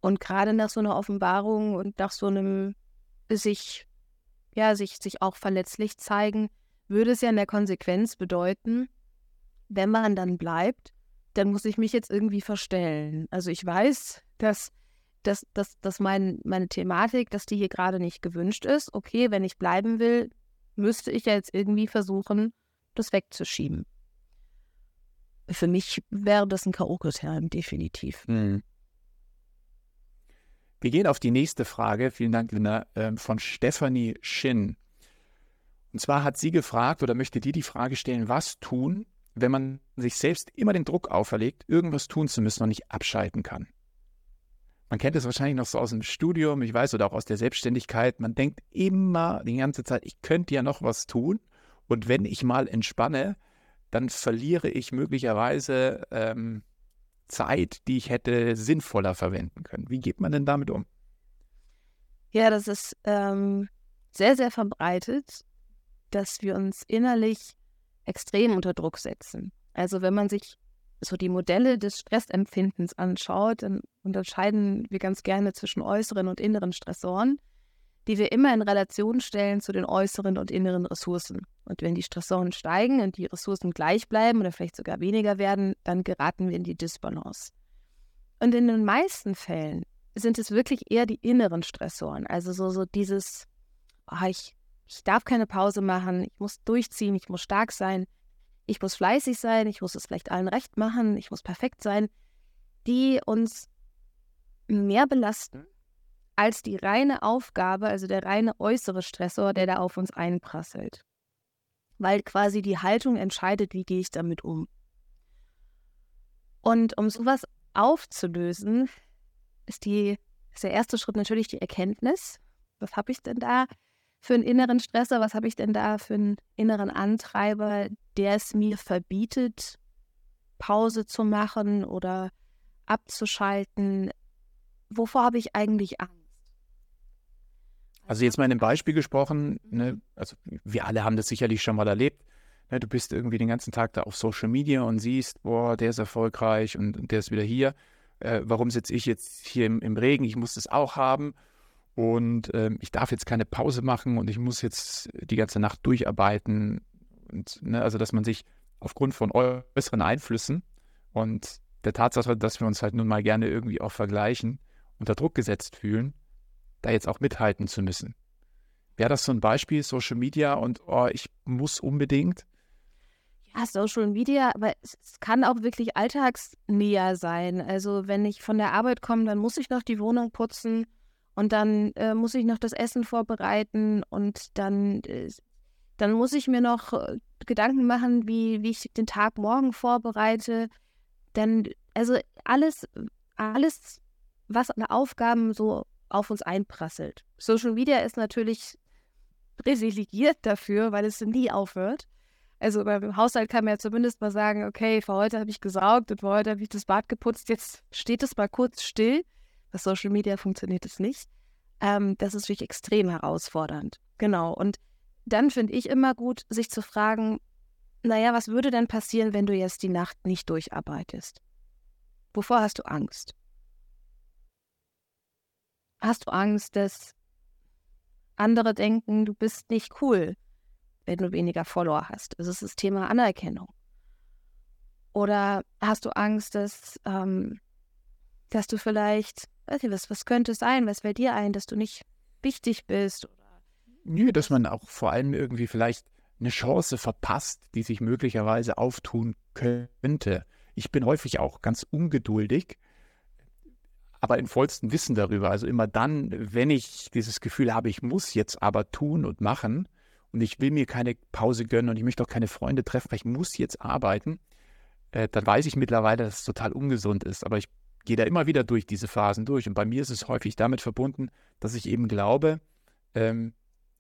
Und gerade nach so einer Offenbarung und nach so einem sich, ja, sich, sich auch verletzlich zeigen, würde es ja in der Konsequenz bedeuten, wenn man dann bleibt, dann muss ich mich jetzt irgendwie verstellen. Also ich weiß, dass, dass, dass, dass mein, meine Thematik, dass die hier gerade nicht gewünscht ist. Okay, wenn ich bleiben will, müsste ich ja jetzt irgendwie versuchen, das wegzuschieben. Für mich wäre das ein K.O.-Kriterium, definitiv. Mhm. Wir gehen auf die nächste Frage, vielen Dank, Linda, ähm, von Stephanie Schinn. Und zwar hat sie gefragt oder möchte dir die Frage stellen, was tun, wenn man sich selbst immer den Druck auferlegt, irgendwas tun zu müssen und nicht abschalten kann. Man kennt es wahrscheinlich noch so aus dem Studium, ich weiß, oder auch aus der Selbstständigkeit. Man denkt immer die ganze Zeit, ich könnte ja noch was tun. Und wenn ich mal entspanne, dann verliere ich möglicherweise ähm, Zeit, die ich hätte sinnvoller verwenden können. Wie geht man denn damit um? Ja, das ist ähm, sehr, sehr verbreitet, dass wir uns innerlich extrem unter Druck setzen. Also wenn man sich so die Modelle des Stressempfindens anschaut, dann unterscheiden wir ganz gerne zwischen äußeren und inneren Stressoren, die wir immer in Relation stellen zu den äußeren und inneren Ressourcen. Und wenn die Stressoren steigen und die Ressourcen gleich bleiben oder vielleicht sogar weniger werden, dann geraten wir in die Disbalance. Und in den meisten Fällen sind es wirklich eher die inneren Stressoren, also so, so dieses, oh, ich, ich darf keine Pause machen, ich muss durchziehen, ich muss stark sein, ich muss fleißig sein, ich muss es vielleicht allen recht machen, ich muss perfekt sein, die uns mehr belasten als die reine Aufgabe, also der reine äußere Stressor, der da auf uns einprasselt. Weil quasi die Haltung entscheidet, wie gehe ich damit um. Und um sowas aufzulösen, ist, die, ist der erste Schritt natürlich die Erkenntnis. Was habe ich denn da für einen inneren Stressor? Was habe ich denn da für einen inneren Antreiber, der es mir verbietet, Pause zu machen oder abzuschalten? Wovor habe ich eigentlich Angst? Also jetzt mal in einem Beispiel gesprochen, ne, also wir alle haben das sicherlich schon mal erlebt. Ne, du bist irgendwie den ganzen Tag da auf Social Media und siehst, boah, der ist erfolgreich und der ist wieder hier. Äh, warum sitze ich jetzt hier im, im Regen? Ich muss das auch haben und äh, ich darf jetzt keine Pause machen und ich muss jetzt die ganze Nacht durcharbeiten. Und, ne, also, dass man sich aufgrund von äußeren Einflüssen und der Tatsache, dass wir uns halt nun mal gerne irgendwie auch vergleichen, unter Druck gesetzt fühlen, da jetzt auch mithalten zu müssen. Wäre das so ein Beispiel, Social Media und oh, ich muss unbedingt? Ja, Social Media, aber es kann auch wirklich alltagsnäher sein. Also wenn ich von der Arbeit komme, dann muss ich noch die Wohnung putzen und dann äh, muss ich noch das Essen vorbereiten und dann, äh, dann muss ich mir noch äh, Gedanken machen, wie, wie ich den Tag morgen vorbereite. Dann, also alles, alles, was Aufgaben so auf uns einprasselt. Social Media ist natürlich privilegiert dafür, weil es nie aufhört. Also beim Haushalt kann man ja zumindest mal sagen, okay, für heute habe ich gesaugt und für heute habe ich das Bad geputzt, jetzt steht es mal kurz still. Bei Social Media funktioniert es nicht. Ähm, das ist wirklich extrem herausfordernd. Genau. Und dann finde ich immer gut, sich zu fragen, naja, was würde denn passieren, wenn du jetzt die Nacht nicht durcharbeitest? Wovor hast du Angst? Hast du Angst, dass andere denken, du bist nicht cool, wenn du weniger Follower hast? Das ist das Thema Anerkennung. Oder hast du Angst, dass, ähm, dass du vielleicht weiß nicht, was, was könnte es sein? Was fällt dir ein, dass du nicht wichtig bist? Nö, dass man auch vor allem irgendwie vielleicht eine Chance verpasst, die sich möglicherweise auftun könnte. Ich bin häufig auch ganz ungeduldig, aber im vollsten Wissen darüber. Also immer dann, wenn ich dieses Gefühl habe, ich muss jetzt aber tun und machen und ich will mir keine Pause gönnen und ich möchte auch keine Freunde treffen, weil ich muss jetzt arbeiten, äh, dann weiß ich mittlerweile, dass es total ungesund ist. Aber ich gehe da immer wieder durch diese Phasen durch. Und bei mir ist es häufig damit verbunden, dass ich eben glaube, ähm,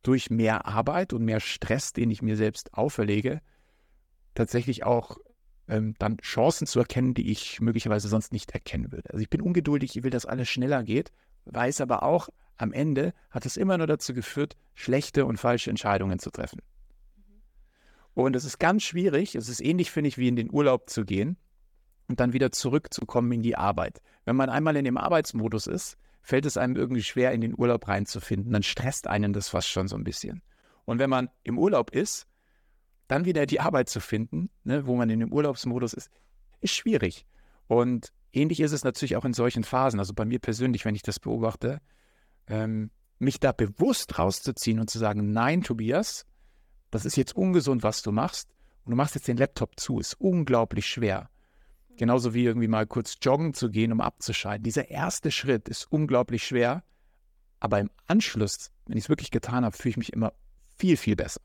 durch mehr Arbeit und mehr Stress, den ich mir selbst auferlege, tatsächlich auch ähm, dann Chancen zu erkennen, die ich möglicherweise sonst nicht erkennen würde. Also ich bin ungeduldig, ich will, dass alles schneller geht, weiß aber auch, am Ende hat es immer nur dazu geführt, schlechte und falsche Entscheidungen zu treffen. Und es ist ganz schwierig, es ist ähnlich, finde ich, wie in den Urlaub zu gehen und dann wieder zurückzukommen in die Arbeit. Wenn man einmal in dem Arbeitsmodus ist, fällt es einem irgendwie schwer, in den Urlaub reinzufinden. Dann stresst einen das fast schon so ein bisschen. Und wenn man im Urlaub ist, dann wieder die Arbeit zu finden, ne, wo man in dem Urlaubsmodus ist, ist schwierig. Und ähnlich ist es natürlich auch in solchen Phasen. Also bei mir persönlich, wenn ich das beobachte, ähm, mich da bewusst rauszuziehen und zu sagen, nein, Tobias, das ist jetzt ungesund, was du machst. Und du machst jetzt den Laptop zu, ist unglaublich schwer. Genauso wie irgendwie mal kurz joggen zu gehen, um abzuschalten. Dieser erste Schritt ist unglaublich schwer, aber im Anschluss, wenn ich es wirklich getan habe, fühle ich mich immer viel, viel besser.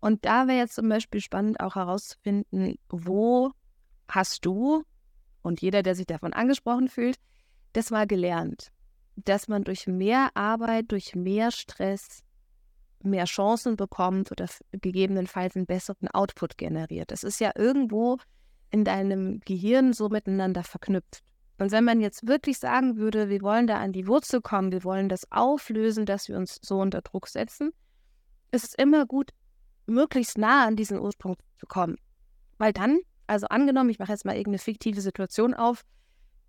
Und da wäre jetzt zum Beispiel spannend auch herauszufinden, wo hast du und jeder, der sich davon angesprochen fühlt, das mal gelernt, dass man durch mehr Arbeit, durch mehr Stress mehr Chancen bekommt oder gegebenenfalls einen besseren Output generiert. Das ist ja irgendwo in deinem Gehirn so miteinander verknüpft. Und wenn man jetzt wirklich sagen würde, wir wollen da an die Wurzel kommen, wir wollen das auflösen, dass wir uns so unter Druck setzen, ist es immer gut, möglichst nah an diesen Ursprung zu kommen. Weil dann, also angenommen, ich mache jetzt mal irgendeine fiktive Situation auf,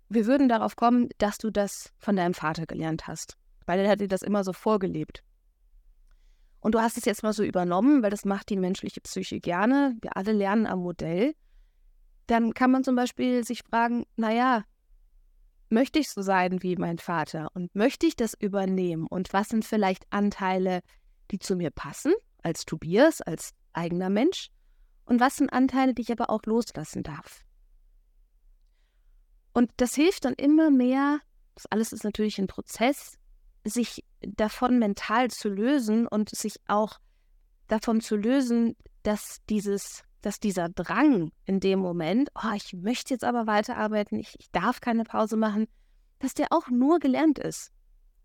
wir würden darauf kommen, dass du das von deinem Vater gelernt hast, weil er hat dir das immer so vorgelebt. Und du hast es jetzt mal so übernommen, weil das macht die menschliche Psyche gerne. Wir alle lernen am Modell. Dann kann man zum Beispiel sich fragen, naja, möchte ich so sein wie mein Vater und möchte ich das übernehmen? Und was sind vielleicht Anteile, die zu mir passen, als Tobias, als eigener Mensch? Und was sind Anteile, die ich aber auch loslassen darf? Und das hilft dann immer mehr, das alles ist natürlich ein Prozess, sich davon mental zu lösen und sich auch davon zu lösen, dass dieses, dass dieser Drang in dem Moment, oh, ich möchte jetzt aber weiterarbeiten, ich, ich darf keine Pause machen, dass der auch nur gelernt ist.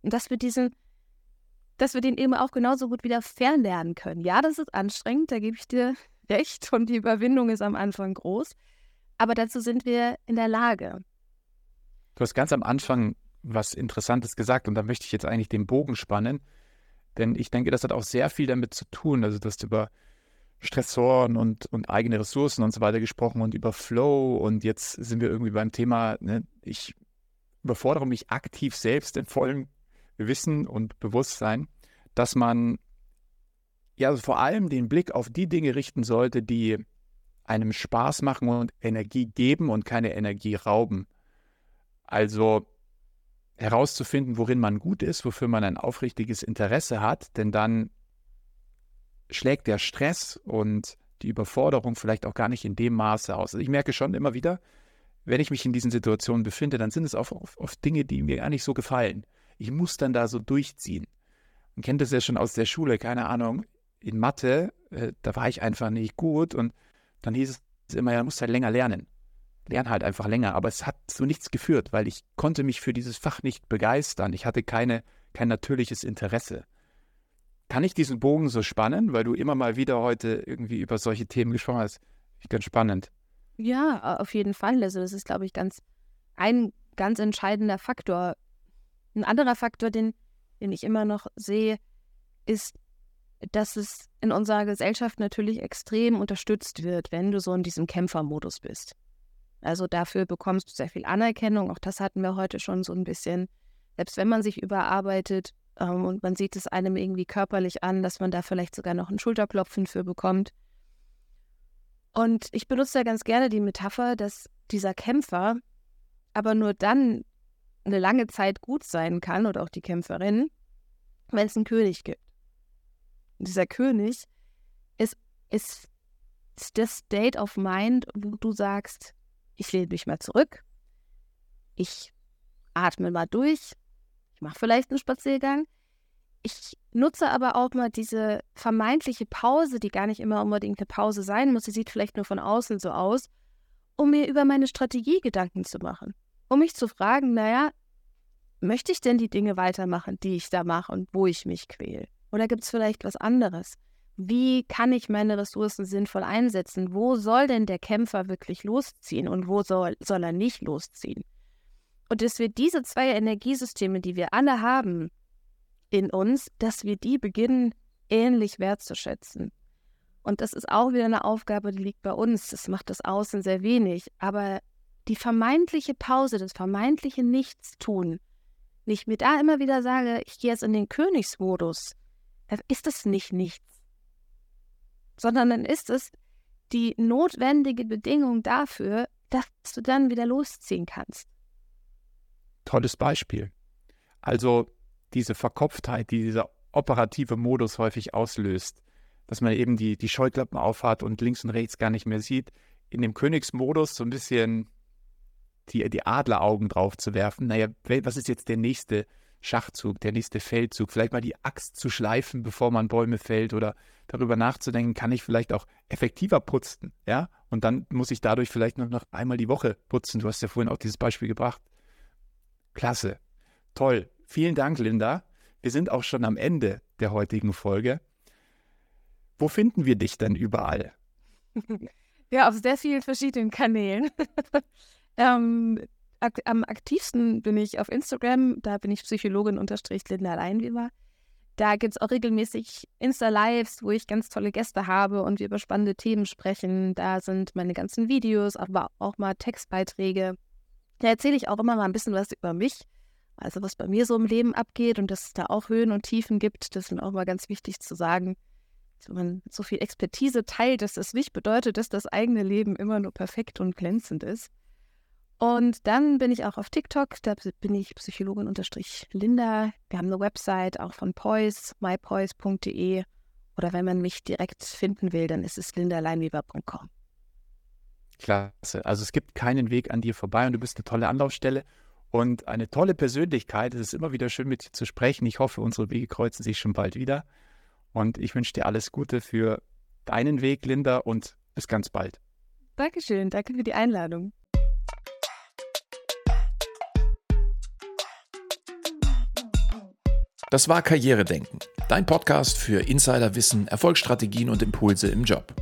Und dass wir diesen, dass wir den eben auch genauso gut wieder fernlernen können. Ja, das ist anstrengend, da gebe ich dir [LAUGHS] recht und die Überwindung ist am Anfang groß. Aber dazu sind wir in der Lage. Du hast ganz am Anfang was Interessantes gesagt und da möchte ich jetzt eigentlich den Bogen spannen, denn ich denke, das hat auch sehr viel damit zu tun, also dass du über Stressoren und, und eigene Ressourcen und so weiter gesprochen und über Flow und jetzt sind wir irgendwie beim Thema, ne, ich überfordere mich aktiv selbst in vollem Wissen und Bewusstsein, dass man ja also vor allem den Blick auf die Dinge richten sollte, die einem Spaß machen und Energie geben und keine Energie rauben. Also herauszufinden, worin man gut ist, wofür man ein aufrichtiges Interesse hat, denn dann schlägt der Stress und die Überforderung vielleicht auch gar nicht in dem Maße aus. Also ich merke schon immer wieder, wenn ich mich in diesen Situationen befinde, dann sind es oft, oft Dinge, die mir gar nicht so gefallen. Ich muss dann da so durchziehen. Man kennt das ja schon aus der Schule, keine Ahnung, in Mathe, äh, da war ich einfach nicht gut und dann hieß es immer, ja, du musst halt länger lernen lerne halt einfach länger. Aber es hat zu nichts geführt, weil ich konnte mich für dieses Fach nicht begeistern. Ich hatte keine, kein natürliches Interesse. Kann ich diesen Bogen so spannen, weil du immer mal wieder heute irgendwie über solche Themen gesprochen hast? Ich ganz spannend. Ja, auf jeden Fall. Also das ist, glaube ich, ganz ein ganz entscheidender Faktor. Ein anderer Faktor, den, den ich immer noch sehe, ist, dass es in unserer Gesellschaft natürlich extrem unterstützt wird, wenn du so in diesem Kämpfermodus bist. Also dafür bekommst du sehr viel Anerkennung. Auch das hatten wir heute schon so ein bisschen. Selbst wenn man sich überarbeitet ähm, und man sieht es einem irgendwie körperlich an, dass man da vielleicht sogar noch einen Schulterklopfen für bekommt. Und ich benutze da ganz gerne die Metapher, dass dieser Kämpfer aber nur dann eine lange Zeit gut sein kann oder auch die Kämpferin, wenn es einen König gibt. Und dieser König ist, ist, ist das State of Mind, wo du sagst, ich lehne mich mal zurück, ich atme mal durch, ich mache vielleicht einen Spaziergang. Ich nutze aber auch mal diese vermeintliche Pause, die gar nicht immer unbedingt eine Pause sein muss, sie sieht vielleicht nur von außen so aus, um mir über meine Strategie Gedanken zu machen. Um mich zu fragen, naja, möchte ich denn die Dinge weitermachen, die ich da mache und wo ich mich quäle? Oder gibt es vielleicht was anderes? wie kann ich meine Ressourcen sinnvoll einsetzen? Wo soll denn der Kämpfer wirklich losziehen und wo soll, soll er nicht losziehen? Und dass wir diese zwei Energiesysteme, die wir alle haben in uns, dass wir die beginnen ähnlich wertzuschätzen. Und das ist auch wieder eine Aufgabe, die liegt bei uns. Das macht das Außen sehr wenig. Aber die vermeintliche Pause, das vermeintliche Nichtstun, wenn ich mir da immer wieder sage, ich gehe jetzt in den Königsmodus, dann ist das nicht nichts sondern dann ist es die notwendige Bedingung dafür, dass du dann wieder losziehen kannst. Tolles Beispiel. Also diese Verkopftheit, die dieser operative Modus häufig auslöst, dass man eben die, die Scheuklappen aufhat und links und rechts gar nicht mehr sieht, in dem Königsmodus so ein bisschen die, die Adleraugen drauf zu werfen. Naja, was ist jetzt der nächste Schachzug, der nächste Feldzug, vielleicht mal die Axt zu schleifen, bevor man Bäume fällt oder darüber nachzudenken, kann ich vielleicht auch effektiver putzen, ja? Und dann muss ich dadurch vielleicht nur noch einmal die Woche putzen. Du hast ja vorhin auch dieses Beispiel gebracht. Klasse. Toll. Vielen Dank, Linda. Wir sind auch schon am Ende der heutigen Folge. Wo finden wir dich denn überall? [LAUGHS] Ja, auf sehr vielen verschiedenen Kanälen. Ähm, am aktivsten bin ich auf Instagram, da bin ich Psychologin unterstrich Linda Leinweber. Da gibt es auch regelmäßig Insta-Lives, wo ich ganz tolle Gäste habe und wir über spannende Themen sprechen. Da sind meine ganzen Videos, aber auch mal Textbeiträge. Da erzähle ich auch immer mal ein bisschen was über mich, also was bei mir so im Leben abgeht und dass es da auch Höhen und Tiefen gibt. Das ist mir auch mal ganz wichtig zu sagen. Wenn man so viel Expertise teilt, dass das nicht bedeutet, dass das eigene Leben immer nur perfekt und glänzend ist. Und dann bin ich auch auf TikTok, da bin ich Psychologin-Linda. Wir haben eine Website auch von Poise, mypoise.de. Oder wenn man mich direkt finden will, dann ist es lindaleinweber.com. Klasse. Also es gibt keinen Weg an dir vorbei und du bist eine tolle Anlaufstelle und eine tolle Persönlichkeit. Es ist immer wieder schön mit dir zu sprechen. Ich hoffe, unsere Wege kreuzen sich schon bald wieder. Und ich wünsche dir alles Gute für deinen Weg, Linda, und bis ganz bald. Dankeschön. Danke für die Einladung. Das war Karrieredenken, dein Podcast für Insiderwissen, Erfolgsstrategien und Impulse im Job.